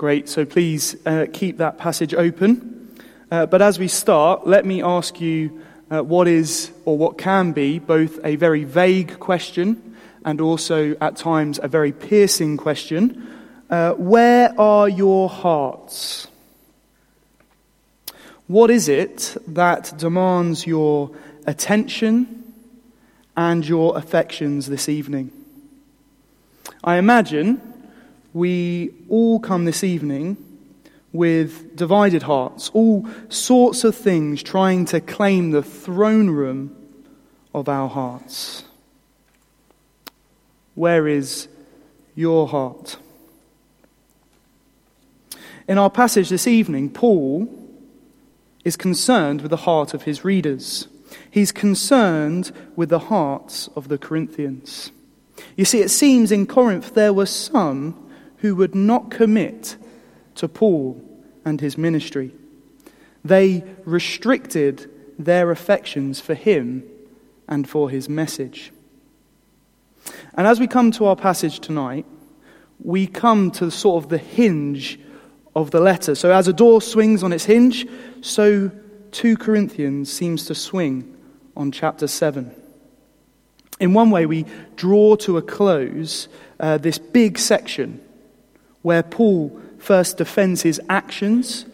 Great, so please uh, keep that passage open. Uh, but as we start, let me ask you uh, what is or what can be both a very vague question and also at times a very piercing question. Uh, where are your hearts? What is it that demands your attention and your affections this evening? I imagine we all come this evening with divided hearts, all sorts of things trying to claim the throne room of our hearts. Where is your heart? In our passage this evening, Paul is concerned with the heart of his readers. He's concerned with the hearts of the Corinthians. You see, it seems in Corinth there were some who would not commit to Paul and his ministry. They restricted their affections for him and for his message. And as we come to our passage tonight, we come to sort of the hinge of the letter. So, as a door swings on its hinge, so 2 Corinthians seems to swing on chapter 7. In one way, we draw to a close uh, this big section where Paul first defends his actions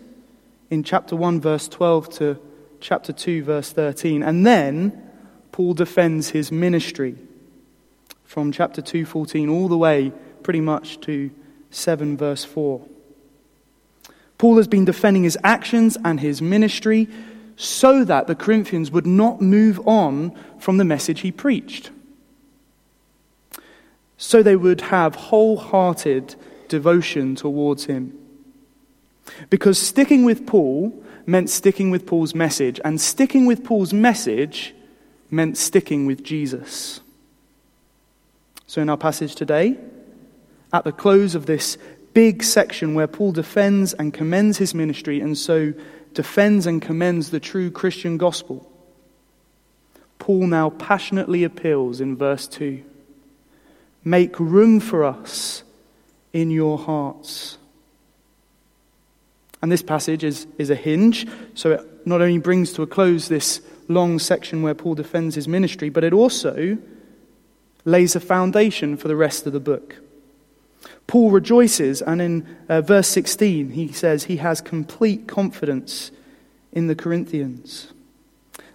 in chapter 1, verse 12 to chapter 2, verse 13. And then Paul defends his ministry from chapter 2, 14, all the way pretty much to 7, verse 4. Paul has been defending his actions and his ministry so that the Corinthians would not move on from the message he preached. So they would have wholehearted devotion towards him. Because sticking with Paul meant sticking with Paul's message, and sticking with Paul's message meant sticking with Jesus. So, in our passage today, at the close of this big section where Paul defends and commends his ministry, and so defends and commends the true Christian gospel, Paul now passionately appeals in verse 2 Make room for us in your hearts. And this passage is, is a hinge, so it not only brings to a close this long section where Paul defends his ministry, but it also lays a foundation for the rest of the book. Paul rejoices, and in uh, verse 16, he says he has complete confidence in the Corinthians.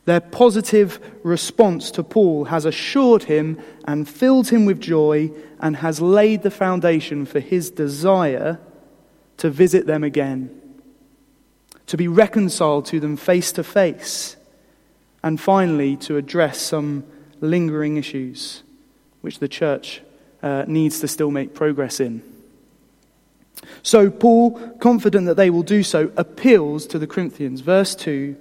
Their positive response to Paul has assured him and filled him with joy and has laid the foundation for his desire to visit them again, to be reconciled to them face to face, and finally to address some lingering issues which the church uh, needs to still make progress in. So, Paul, confident that they will do so, appeals to the Corinthians. Verse 2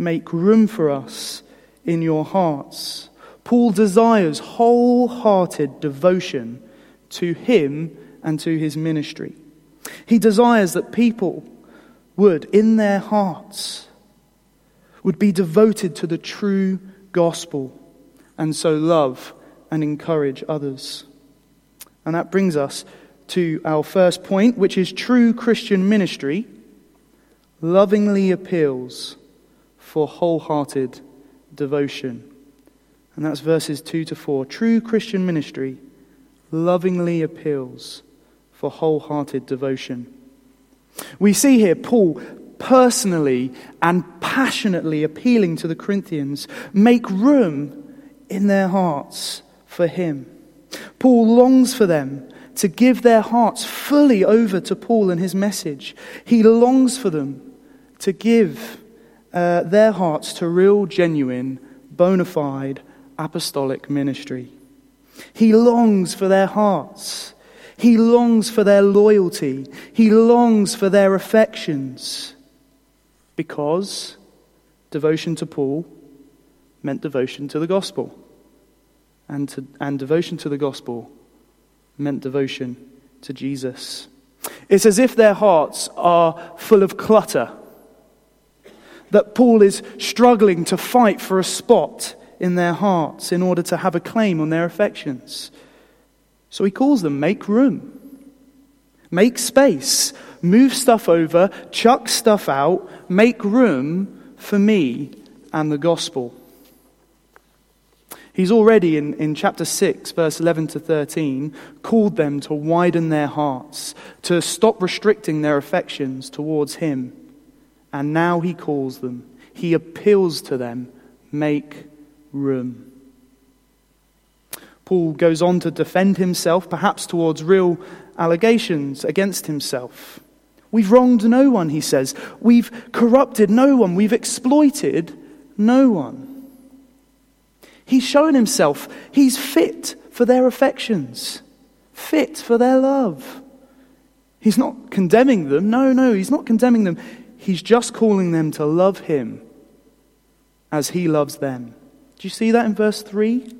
Make room for us in your hearts. Paul desires wholehearted devotion to him and to his ministry. He desires that people would, in their hearts, would be devoted to the true gospel and so love and encourage others. And that brings us to our first point, which is true Christian ministry lovingly appeals for wholehearted devotion. And that's verses 2 to 4. True Christian ministry lovingly appeals for wholehearted devotion. We see here Paul personally and passionately appealing to the Corinthians make room in their hearts for him. Paul longs for them to give their hearts fully over to Paul and his message. He longs for them to give uh, their hearts to real, genuine, bona fide apostolic ministry. He longs for their hearts. He longs for their loyalty. He longs for their affections. Because devotion to Paul meant devotion to the gospel. And, to, and devotion to the gospel meant devotion to Jesus. It's as if their hearts are full of clutter that Paul is struggling to fight for a spot in their hearts in order to have a claim on their affections. So he calls them make room, make space move stuff over, chuck stuff out, make room for me and the gospel. He's already in, in chapter 6, verse 11 to 13, called them to widen their hearts, to stop restricting their affections towards Him. And now He calls them, He appeals to them, make room. Paul goes on to defend himself, perhaps towards real allegations against himself. We've wronged no one, he says. We've corrupted no one. We've exploited no one. He's shown himself. He's fit for their affections, fit for their love. He's not condemning them. No, no, he's not condemning them. He's just calling them to love him as he loves them. Do you see that in verse 3?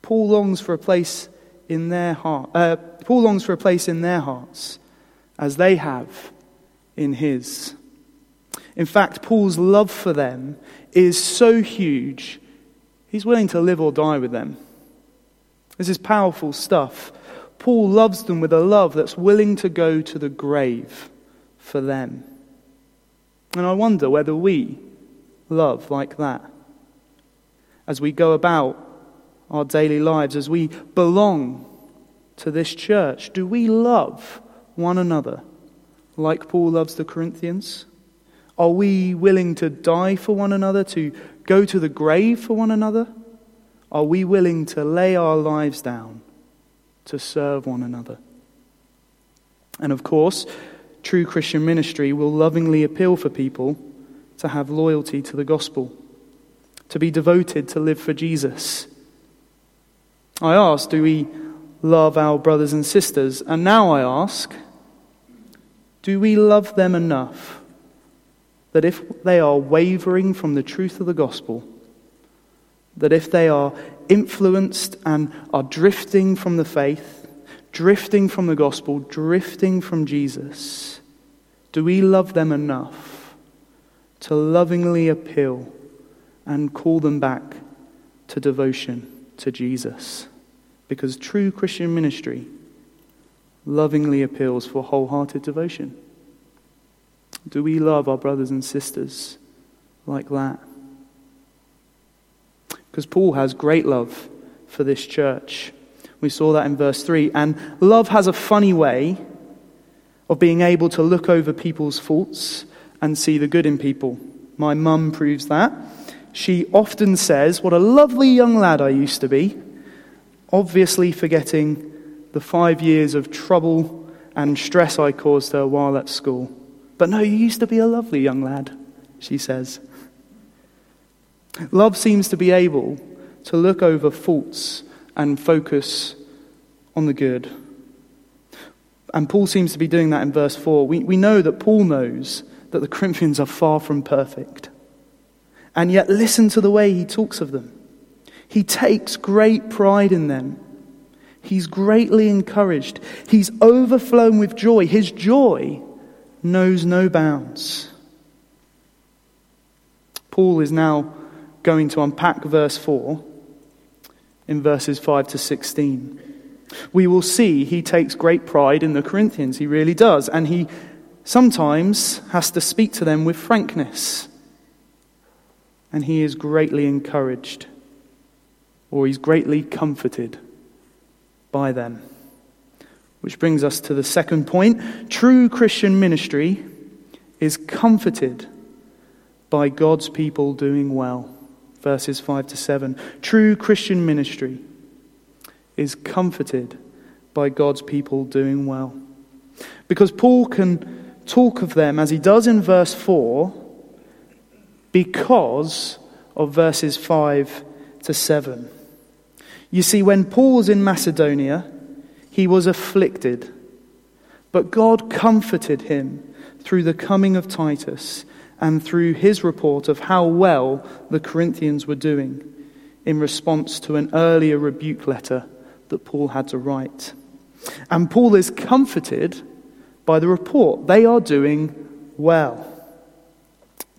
Paul longs for a place in their heart. Uh, Paul longs for a place in their hearts as they have in his. In fact, Paul's love for them is so huge, he's willing to live or die with them. This is powerful stuff. Paul loves them with a love that's willing to go to the grave for them. And I wonder whether we love like that as we go about our daily lives, as we belong to this church, do we love one another like Paul loves the Corinthians? Are we willing to die for one another, to go to the grave for one another? Are we willing to lay our lives down to serve one another? And of course, true Christian ministry will lovingly appeal for people to have loyalty to the gospel, to be devoted to live for Jesus I ask, do we love our brothers and sisters? And now I ask, do we love them enough that if they are wavering from the truth of the gospel, that if they are influenced and are drifting from the faith, drifting from the gospel, drifting from Jesus, do we love them enough to lovingly appeal and call them back to devotion? to Jesus. Because true Christian ministry lovingly appeals for wholehearted devotion. Do we love our brothers and sisters like that? Because Paul has great love for this church. We saw that in verse 3. And love has a funny way of being able to look over people's faults and see the good in people. My mum proves that she often says, What a lovely young lad I used to be, obviously forgetting the five years of trouble and stress I caused her while at school. But no, you used to be a lovely young lad, she says. Love seems to be able to look over faults and focus on the good. And Paul seems to be doing that in verse 4. We, we know that Paul knows that the Corinthians are far from perfect. And yet, listen to the way he talks of them. He takes great pride in them. He's greatly encouraged. He's overflown with joy. His joy knows no bounds. Paul is now going to unpack verse 4 in verses 5 to 16. We will see he takes great pride in the Corinthians. He really does. And he sometimes has to speak to them with frankness and he is greatly encouraged, or he's greatly comforted by them. Which brings us to the second point. True Christian ministry is comforted by God's people doing well. Verses 5 to 7. True Christian ministry is comforted by God's people doing well. Because Paul can talk of them, as he does in verse 4, because of verses 5 to 7. You see, when Paul was in Macedonia, he was afflicted, but God comforted him through the coming of Titus and through his report of how well the Corinthians were doing in response to an earlier rebuke letter that Paul had to write. And Paul is comforted by the report. They are doing well.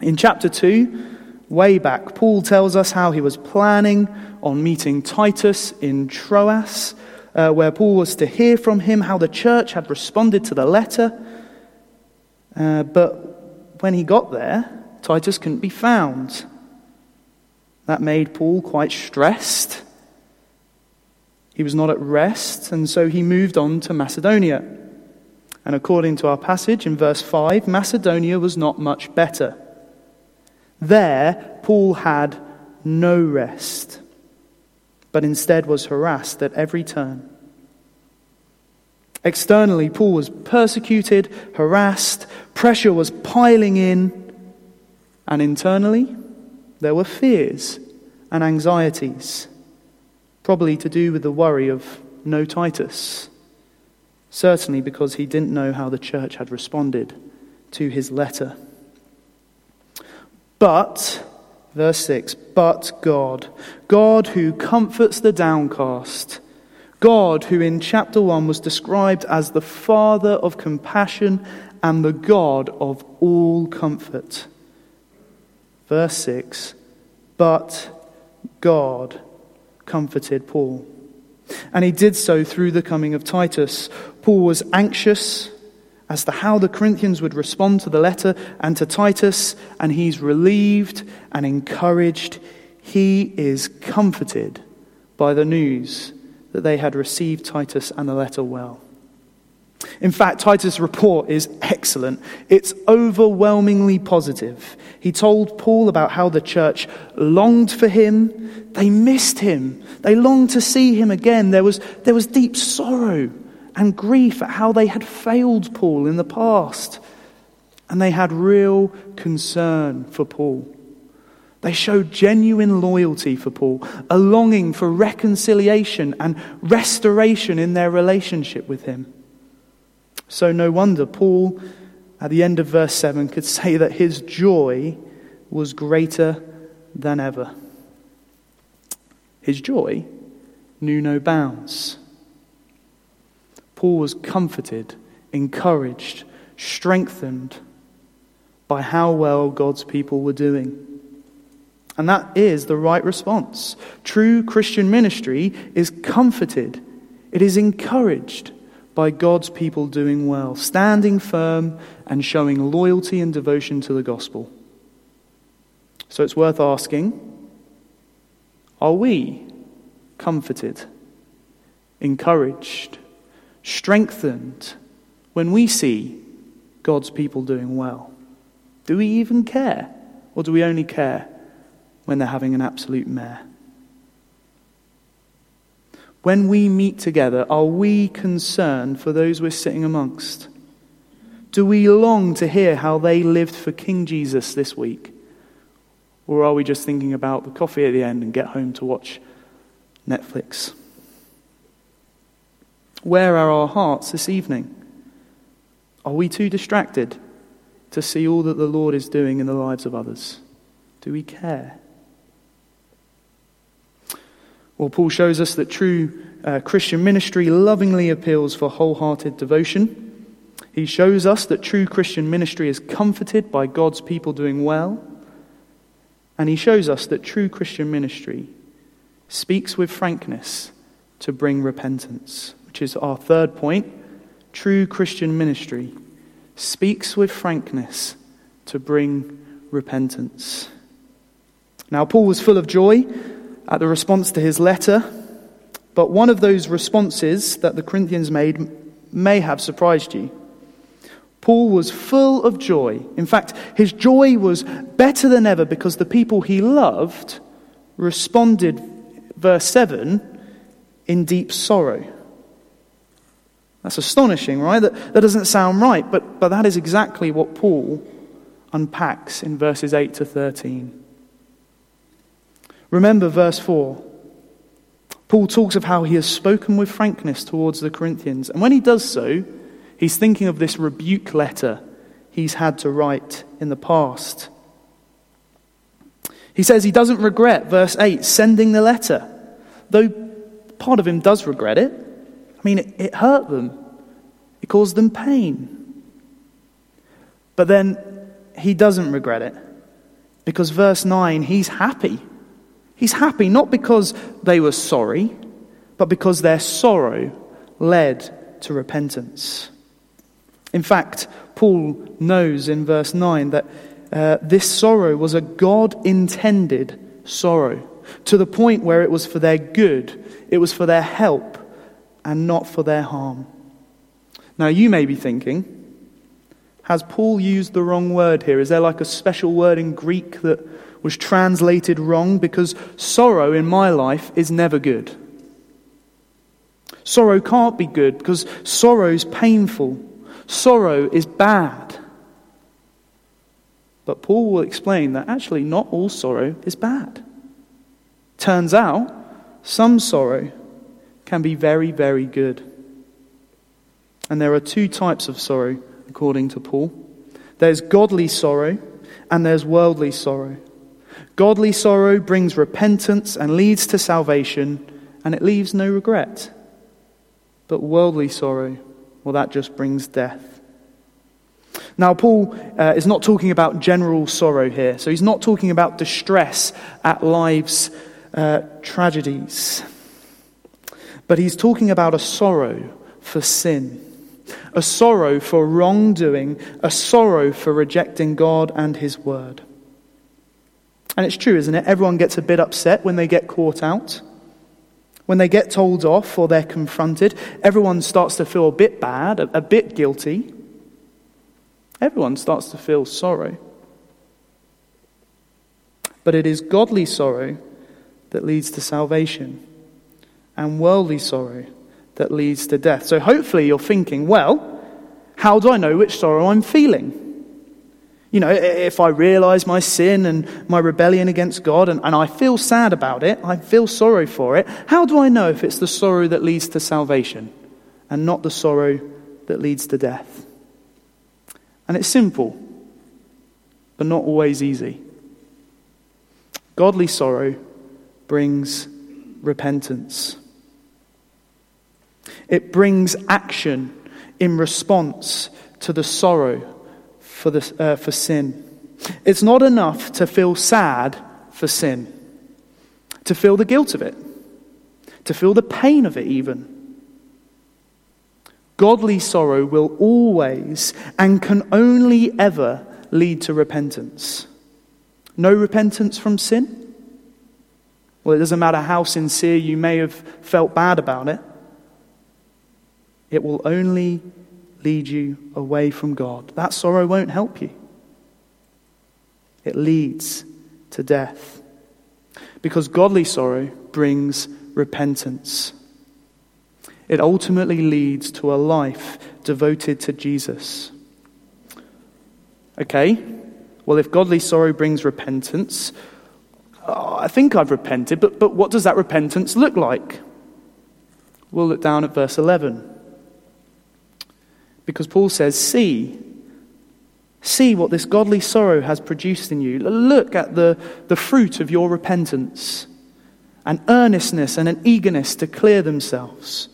In chapter 2, way back, Paul tells us how he was planning on meeting Titus in Troas uh, where Paul was to hear from him how the church had responded to the letter. Uh, but when he got there, Titus couldn't be found. That made Paul quite stressed. He was not at rest, and so he moved on to Macedonia. And according to our passage in verse 5, Macedonia was not much better. There, Paul had no rest, but instead was harassed at every turn. Externally, Paul was persecuted, harassed, pressure was piling in, and internally, there were fears and anxieties, probably to do with the worry of no Titus. Certainly because he didn't know how the church had responded to his letter. But, verse 6, but God, God who comforts the downcast, God who in chapter 1 was described as the Father of compassion and the God of all comfort. Verse 6, but God comforted Paul. And he did so through the coming of Titus. Paul was anxious as to how the Corinthians would respond to the letter and to Titus, and he's relieved and encouraged. He is comforted by the news that they had received Titus and the letter well. In fact, Titus' report is excellent. It's overwhelmingly positive. He told Paul about how the church longed for him. They missed him. They longed to see him again. There was, there was deep sorrow and grief at how they had failed Paul in the past. And they had real concern for Paul. They showed genuine loyalty for Paul, a longing for reconciliation and restoration in their relationship with him. So, no wonder Paul, at the end of verse 7, could say that his joy was greater than ever. His joy knew no bounds. Paul was comforted, encouraged, strengthened by how well God's people were doing. And that is the right response. True Christian ministry is comforted, it is encouraged by God's people doing well, standing firm and showing loyalty and devotion to the gospel. So it's worth asking are we comforted, encouraged, strengthened when we see God's people doing well? Do we even care? Or do we only care when they're having an absolute mare? When we meet together, are we concerned for those we're sitting amongst? Do we long to hear how they lived for King Jesus this week? Or are we just thinking about the coffee at the end and get home to watch Netflix? Where are our hearts this evening? Are we too distracted to see all that the Lord is doing in the lives of others? Do we care? Well, Paul shows us that true uh, Christian ministry lovingly appeals for wholehearted devotion. He shows us that true Christian ministry is comforted by God's people doing well. And he shows us that true Christian ministry speaks with frankness to bring repentance, which is our third point. True Christian ministry speaks with frankness to bring repentance. Now, Paul was full of joy at the response to his letter, but one of those responses that the Corinthians made may have surprised you. Paul was full of joy. In fact, his joy was better than ever because the people he loved responded, verse 7, in deep sorrow. That's astonishing, right? That, that doesn't sound right, but, but that is exactly what Paul unpacks in verses 8 to 13. Remember verse 4. Paul talks of how he has spoken with frankness towards the Corinthians. And when he does so, he's thinking of this rebuke letter he's had to write in the past. He says he doesn't regret, verse 8, sending the letter, though part of him does regret it. I mean, it, it hurt them, it caused them pain. But then he doesn't regret it because, verse 9, he's happy He's happy not because they were sorry, but because their sorrow led to repentance. In fact, Paul knows in verse 9 that uh, this sorrow was a God intended sorrow to the point where it was for their good, it was for their help, and not for their harm. Now, you may be thinking, has Paul used the wrong word here? Is there like a special word in Greek that was translated wrong? Because sorrow in my life is never good. Sorrow can't be good because sorrow is painful. Sorrow is bad. But Paul will explain that actually not all sorrow is bad. Turns out, some sorrow can be very, very good. And there are two types of sorrow, according to Paul there's godly sorrow, and there's worldly sorrow. Godly sorrow brings repentance and leads to salvation, and it leaves no regret. But worldly sorrow, well, that just brings death. Now, Paul uh, is not talking about general sorrow here. So he's not talking about distress at life's uh, tragedies. But he's talking about a sorrow for sin, a sorrow for wrongdoing, a sorrow for rejecting God and his word. And it's true, isn't it? Everyone gets a bit upset when they get caught out. When they get told off or they're confronted, everyone starts to feel a bit bad, a, bit guilty. Everyone starts to feel sorrow. But it is godly sorrow that leads to salvation, and worldly sorrow that leads to death. So hopefully you're thinking, well, how do I know which sorrow I'm feeling? You know, if I realize my sin and my rebellion against God and, and I feel sad about it, I feel sorrow for it, how do I know if it's the sorrow that leads to salvation and not the sorrow that leads to death? And it's simple, but not always easy. Godly sorrow brings repentance. It brings action in response to the sorrow for, the, uh, for sin. It's not enough to feel sad for sin, to feel the guilt of it, to feel the pain of it, even. Godly sorrow will always and can only ever lead to repentance. No repentance from sin? Well, it doesn't matter how sincere you may have felt bad about it, it will only lead you away from God. That sorrow won't help you, it leads to death. Because godly sorrow brings repentance. It ultimately leads to a life devoted to Jesus. Okay, well, if godly sorrow brings repentance, oh, I think I've repented, but, but what does that repentance look like? We'll look down at verse 11. Because Paul says, See, see what this godly sorrow has produced in you. Look at the, the fruit of your repentance an earnestness and an eagerness to clear themselves,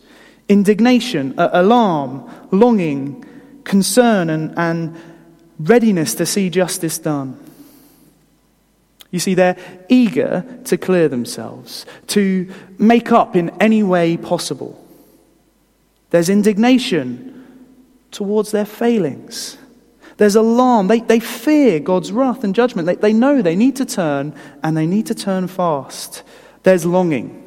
indignation, alarm, longing, concern, and, and readiness to see justice done. You see, they're eager to clear themselves, to make up in any way possible. There's indignation towards their failings. There's alarm. They, they fear God's wrath and judgment. They, they know they need to turn, and they need to turn fast. There's longing,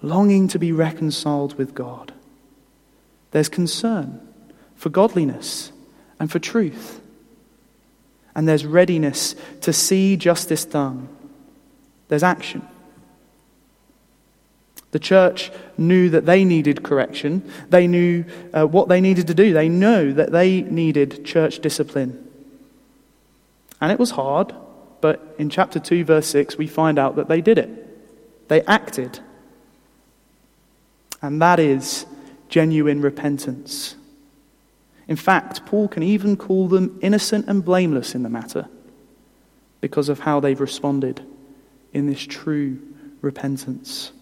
longing to be reconciled with God. There's concern for godliness and for truth and there's readiness to see justice done. There's action. The church knew that they needed correction. They knew uh, what they needed to do. They know that they needed church discipline. And it was hard, but in chapter 2, verse 6, we find out that they did it. They acted. And that is genuine repentance. In fact, Paul can even call them innocent and blameless in the matter because of how they've responded in this true repentance.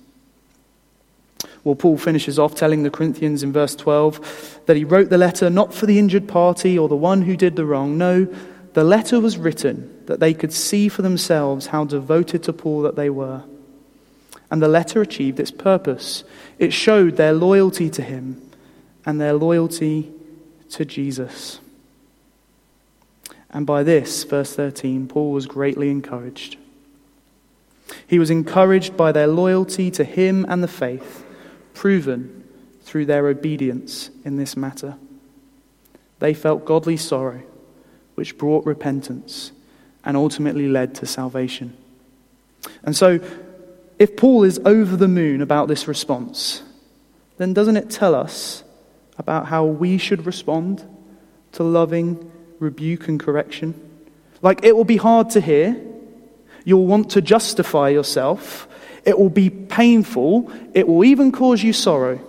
Well, Paul finishes off telling the Corinthians in verse 12 that he wrote the letter not for the injured party or the one who did the wrong. No, the letter was written that they could see for themselves how devoted to Paul that they were. And the letter achieved its purpose. It showed their loyalty to him and their loyalty to Jesus. And by this, verse 13, Paul was greatly encouraged. He was encouraged by their loyalty to him and the faith, proven through their obedience in this matter. They felt godly sorrow, which brought repentance and ultimately led to salvation. And so, if Paul is over the moon about this response, then doesn't it tell us about how we should respond to loving rebuke and correction? Like, it will be hard to hear. You'll want to justify yourself. It will be painful. It will even cause you sorrow.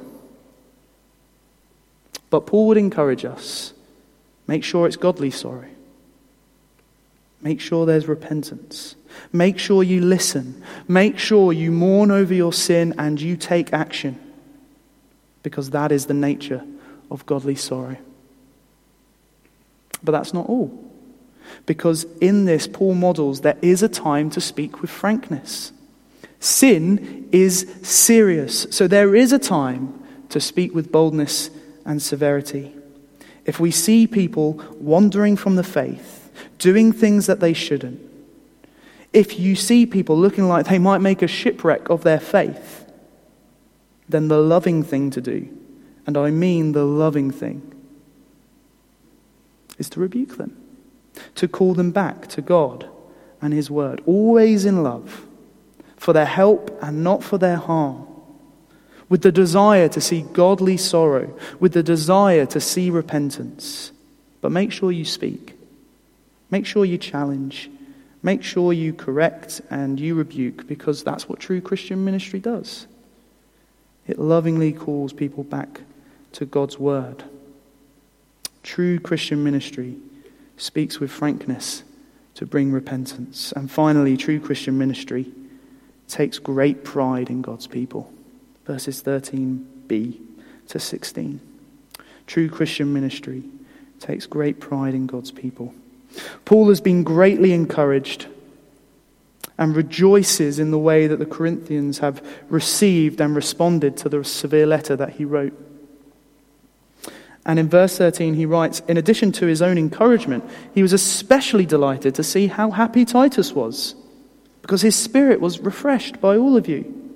But Paul would encourage us make sure it's godly sorrow. Make sure there's repentance. Make sure you listen. Make sure you mourn over your sin and you take action. Because that is the nature of godly sorrow. But that's not all. Because in this, Paul models there is a time to speak with frankness. Sin is serious, so there is a time to speak with boldness and severity. If we see people wandering from the faith, doing things that they shouldn't, if you see people looking like they might make a shipwreck of their faith, then the loving thing to do, and I mean the loving thing, is to rebuke them, to call them back to God and His Word, always in love, for their help and not for their harm, with the desire to see godly sorrow, with the desire to see repentance. But make sure you speak, make sure you challenge, make sure you correct and you rebuke, because that's what true Christian ministry does. It lovingly calls people back to God's Word. True Christian ministry speaks with frankness to bring repentance. And finally, true Christian ministry takes great pride in God's people. Verses 13b to 16. True Christian ministry takes great pride in God's people. Paul has been greatly encouraged and rejoices in the way that the Corinthians have received and responded to the severe letter that he wrote. And in verse 13, he writes In addition to his own encouragement, he was especially delighted to see how happy Titus was, because his spirit was refreshed by all of you.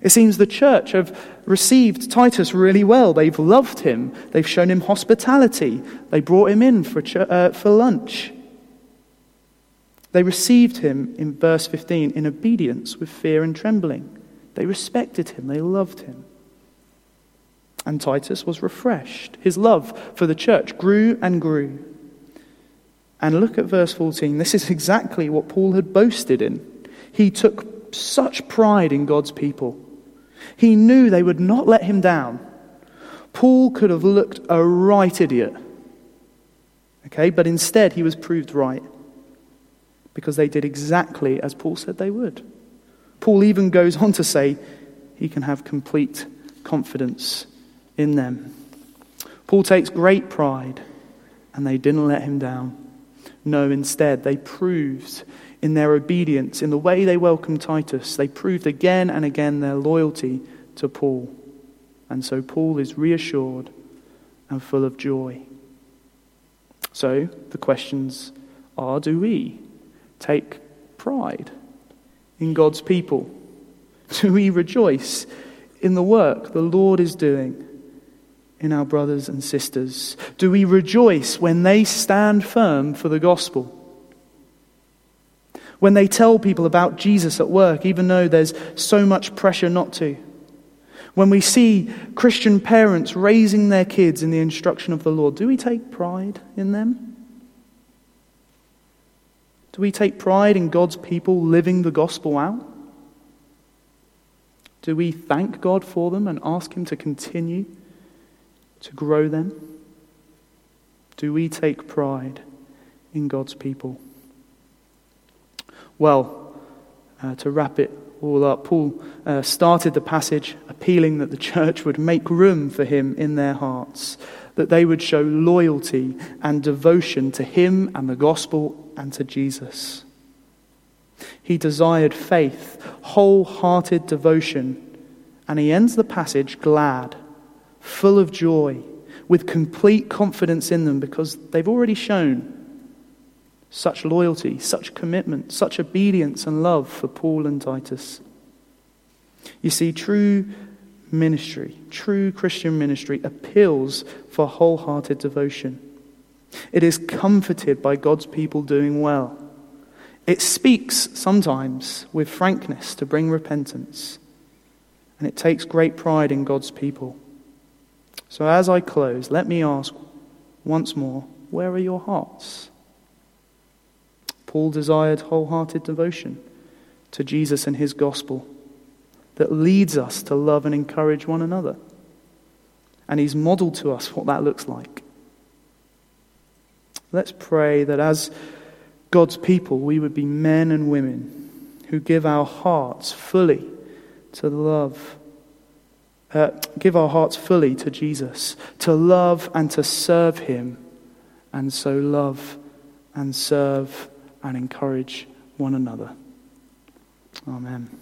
It seems the church have received Titus really well. They've loved him, they've shown him hospitality, they brought him in for, uh, for lunch. They received him, in verse 15, in obedience with fear and trembling. They respected him, they loved him. And Titus was refreshed. His love for the church grew and grew. And look at verse 14. This is exactly what Paul had boasted in. He took such pride in God's people. He knew they would not let him down. Paul could have looked a right idiot. Okay, but instead he was proved right because they did exactly as Paul said they would. Paul even goes on to say he can have complete confidence in them. Paul takes great pride, and they didn't let him down. No, instead, they proved in their obedience, in the way they welcomed Titus, they proved again and again their loyalty to Paul. And so Paul is reassured and full of joy. So the questions are do we take pride in God's people? Do we rejoice in the work the Lord is doing? in our brothers and sisters? Do we rejoice when they stand firm for the gospel? When they tell people about Jesus at work, even though there's so much pressure not to? When we see Christian parents raising their kids in the instruction of the Lord, do we take pride in them? Do we take pride in God's people living the gospel out? Do we thank God for them and ask Him to continue to grow them? Do we take pride in God's people? Well, uh, to wrap it all up, Paul uh, started the passage appealing that the church would make room for him in their hearts, that they would show loyalty and devotion to him and the gospel and to Jesus. He desired faith, wholehearted devotion, and he ends the passage glad, full of joy, with complete confidence in them because they've already shown such loyalty, such commitment, such obedience and love for Paul and Titus. You see, true ministry, true Christian ministry, appeals for wholehearted devotion. It is comforted by God's people doing well. It speaks sometimes with frankness to bring repentance. And it takes great pride in God's people. So, as I close, let me ask once more where are your hearts? Paul desired wholehearted devotion to Jesus and his gospel that leads us to love and encourage one another. And he's modeled to us what that looks like. Let's pray that as God's people, we would be men and women who give our hearts fully to love, uh, give our hearts fully to Jesus, to love and to serve him, and so love and serve and encourage one another. Amen.